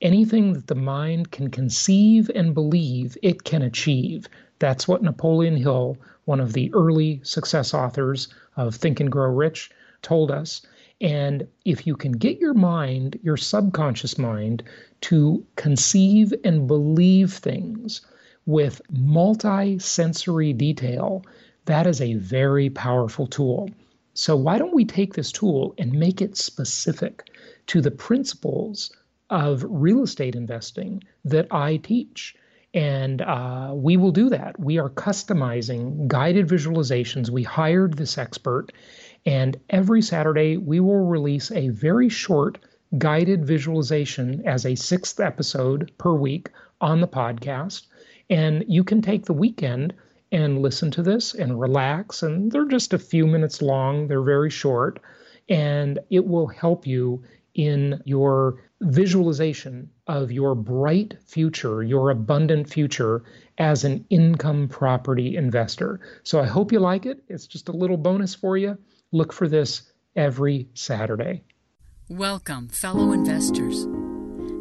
anything that the mind can conceive and believe, it can achieve. That's what Napoleon Hill, one of the early success authors of Think and Grow Rich, told us. And if you can get your mind, your subconscious mind, to conceive and believe things with multi sensory detail, that is a very powerful tool. So, why don't we take this tool and make it specific to the principles of real estate investing that I teach? And uh, we will do that. We are customizing guided visualizations. We hired this expert, and every Saturday we will release a very short guided visualization as a sixth episode per week on the podcast. And you can take the weekend and listen to this and relax. And they're just a few minutes long, they're very short, and it will help you in your visualization of your bright future, your abundant future as an income property investor. So I hope you like it. It's just a little bonus for you. Look for this every Saturday. Welcome, fellow investors.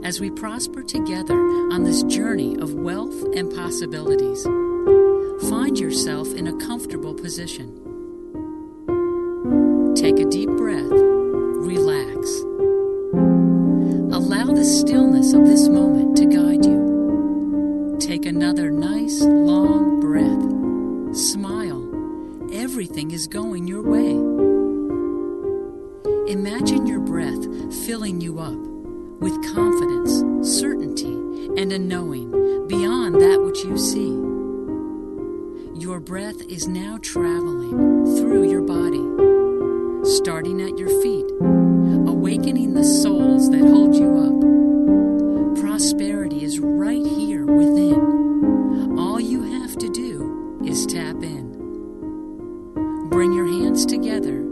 As we prosper together on this journey of wealth and possibilities, find yourself in a comfortable position. Take a deep breath, the stillness of this moment to guide you. Take another nice, long breath. Smile. Everything is going your way. Imagine your breath filling you up with confidence, certainty, and a knowing beyond that which you see. Your breath is now traveling through your body, starting at your feet awakening the soles Bring your hands together,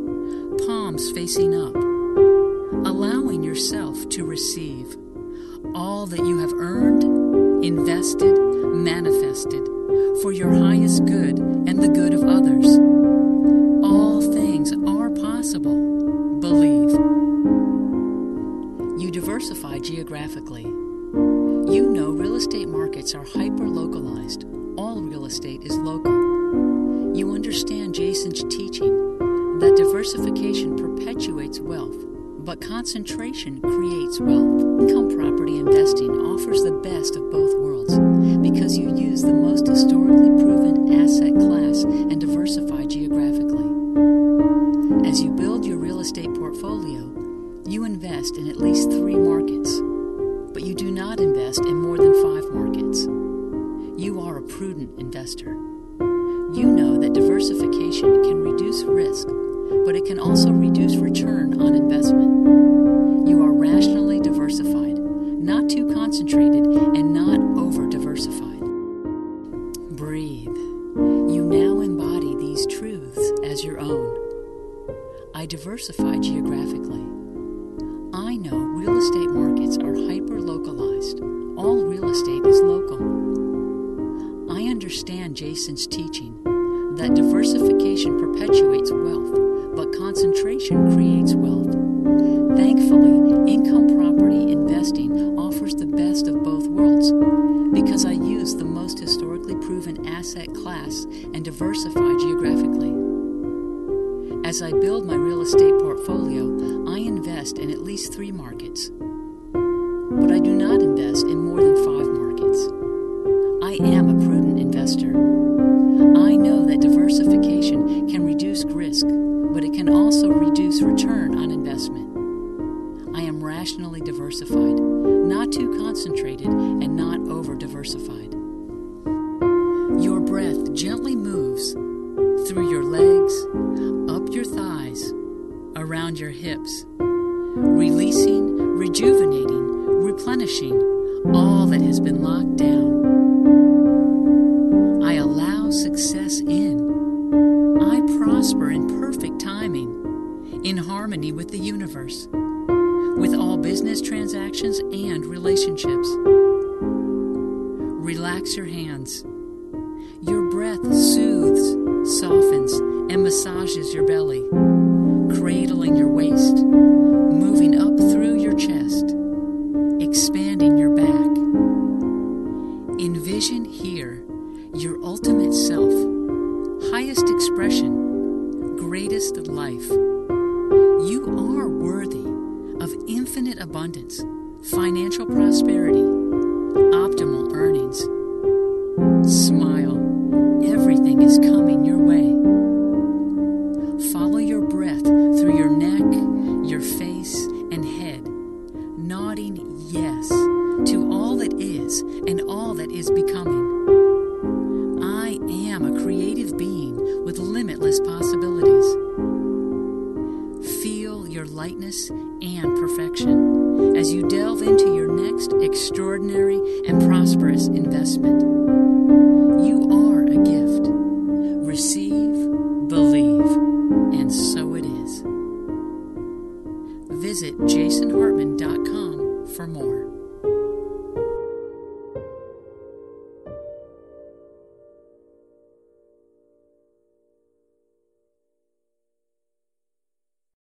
palms facing up, allowing yourself to receive all that you have earned, invested, manifested for your highest good and the good of others. All things are possible. Believe You diversify geographically. You know real estate markets are hyper localized. All real estate is local. You understand Jason's teaching that diversification perpetuates wealth, but concentration creates wealth. Income property investing offers the best of both worlds because you use the most historically proven asset class and diversify geographically. As you build your real estate portfolio, you invest in at least three markets, but you do not invest in more than five markets. You are a prudent investor. That diversification can reduce risk, but it can also reduce return on investment. You are rationally diversified, not too concentrated, and not over diversified. Breathe. You now embody these truths as your own. I diversify geographically. I know real estate markets are hyper localized. All real estate is local. I understand Jason's teaching that diversification perpetuates wealth, but concentration creates wealth. Thankfully, income property investing offers the best of both worlds because I use the most historically proven asset class and diversify geographically. As I build my real estate portfolio, I invest in at least three markets. But I do not invest in more than five markets. I am a prudent investor. That diversification can reduce risk, but it can also reduce return on investment. I am rationally diversified, not too concentrated, and not over diversified. Your breath gently moves through your legs, up your thighs, around your hips, releasing, rejuvenating, replenishing all that has been locked down. I allow success in in perfect timing, in harmony with the universe, with all business transactions and relationships. Relax your hands. Your breath soothes, softens, and massages your belly, cradling your waist, moving up through your chest, expanding your back. Envision here your ultimate of life. You are worthy of infinite abundance, financial prosperity, optimal earnings. Smile, everything is coming your way. lightness and perfection as you delve into your next extraordinary and prosperous investment. You are a gift. Receive, believe, and so it is. Visit jasonhartman.com for more.